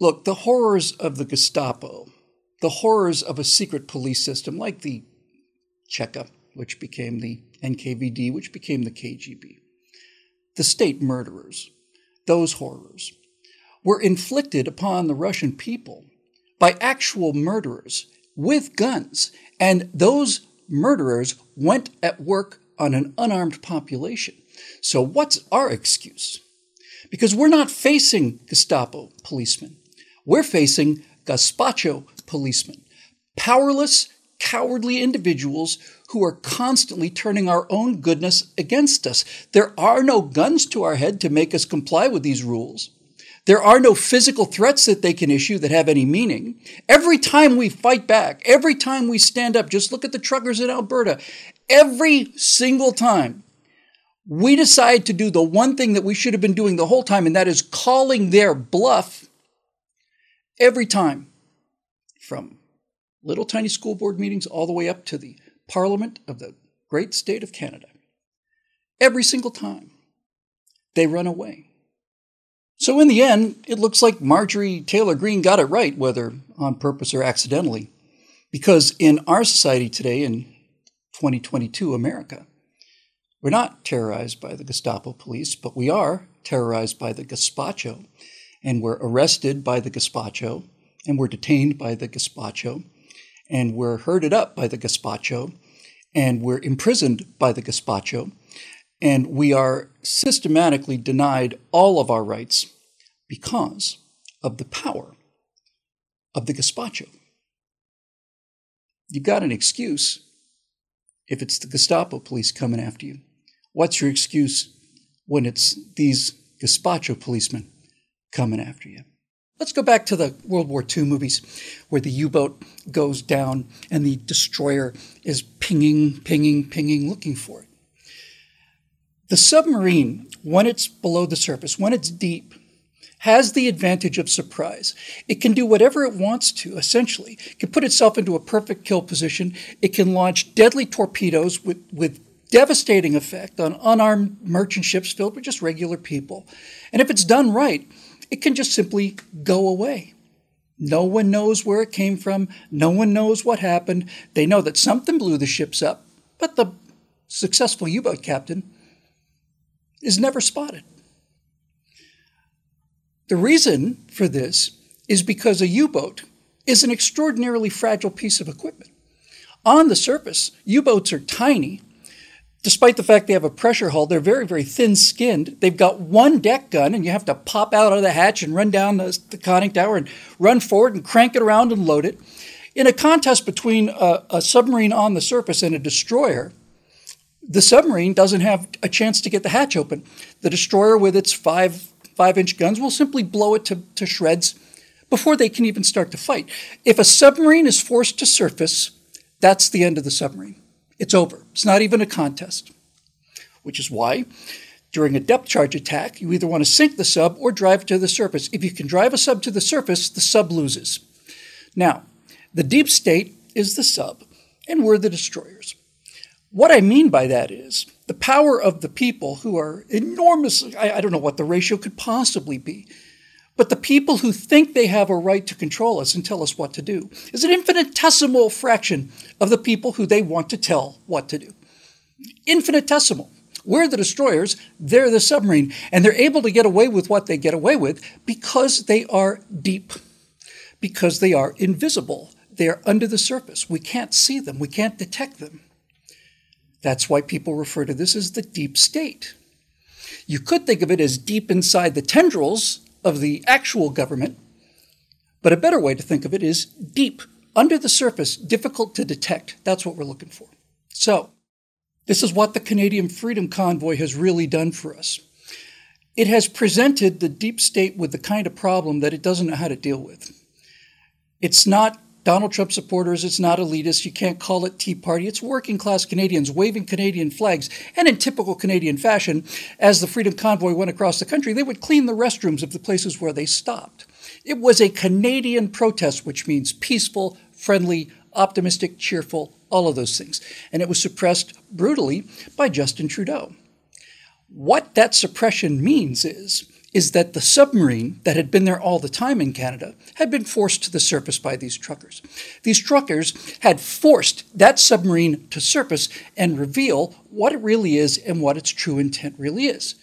Look, the horrors of the Gestapo, the horrors of a secret police system like the Cheka, which became the NKVD, which became the KGB, the state murderers, those horrors, were inflicted upon the Russian people by actual murderers with guns. And those murderers went at work on an unarmed population. So, what's our excuse? Because we're not facing Gestapo policemen, we're facing gazpacho policemen, powerless, cowardly individuals who are constantly turning our own goodness against us. There are no guns to our head to make us comply with these rules. There are no physical threats that they can issue that have any meaning. Every time we fight back, every time we stand up, just look at the truckers in Alberta. Every single time we decide to do the one thing that we should have been doing the whole time, and that is calling their bluff every time from little tiny school board meetings all the way up to the Parliament of the great state of Canada. Every single time they run away. So, in the end, it looks like Marjorie Taylor Greene got it right, whether on purpose or accidentally. Because in our society today, in 2022 America, we're not terrorized by the Gestapo police, but we are terrorized by the Gazpacho, and we're arrested by the Gazpacho, and we're detained by the Gazpacho, and we're herded up by the Gazpacho, and we're imprisoned by the Gazpacho, and we are systematically denied all of our rights because of the power of the gazpacho. You've got an excuse if it's the Gestapo police coming after you. What's your excuse when it's these gazpacho policemen coming after you? Let's go back to the World War II movies where the U boat goes down and the destroyer is pinging, pinging, pinging, looking for it. The submarine, when it's below the surface, when it's deep, has the advantage of surprise. It can do whatever it wants to, essentially. It can put itself into a perfect kill position. It can launch deadly torpedoes with, with devastating effect on unarmed merchant ships filled with just regular people. And if it's done right, it can just simply go away. No one knows where it came from. No one knows what happened. They know that something blew the ships up, but the successful U boat captain is never spotted. The reason for this is because a U boat is an extraordinarily fragile piece of equipment. On the surface, U boats are tiny. Despite the fact they have a pressure hull, they're very, very thin skinned. They've got one deck gun, and you have to pop out of the hatch and run down the, the conning tower and run forward and crank it around and load it. In a contest between a, a submarine on the surface and a destroyer, the submarine doesn't have a chance to get the hatch open. The destroyer, with its five five inch guns will simply blow it to, to shreds before they can even start to fight. If a submarine is forced to surface, that's the end of the submarine. It's over. It's not even a contest. Which is why, during a depth charge attack, you either want to sink the sub or drive it to the surface. If you can drive a sub to the surface, the sub loses. Now, the deep state is the sub, and we're the destroyers. What I mean by that is the power of the people who are enormous, I, I, don't know what the ratio could possibly be, but the people who think they have a right to control us and tell us what to do is an infinitesimal fraction of the people who they want to tell what to do. Infinitesimal. We're the destroyers, they're the submarine, and they're able to get away with what they get away with because they are deep, because they are invisible. They are under the surface. We can't see them, we can't detect them. That's why people refer to this as the deep state. You could think of it as deep inside the tendrils of the actual government, but a better way to think of it is deep under the surface, difficult to detect. That's what we're looking for. So, this is what the Canadian Freedom Convoy has really done for us. It has presented the deep state with the kind of problem that it doesn't know how to deal with. It's not Donald Trump supporters. It's not elitist. You can't call it Tea Party. It's working class Canadians waving Canadian flags. And in typical Canadian fashion, as the Freedom Convoy went across the country, they would clean the restrooms of the places where they stopped. It was a Canadian protest, which means peaceful, friendly, optimistic, cheerful, all of those things. And it was suppressed brutally by Justin Trudeau. What that suppression means is is that the submarine that had been there all the time in Canada had been forced to the surface by these truckers. These truckers had forced that submarine to surface and reveal what it really is and what its true intent really is.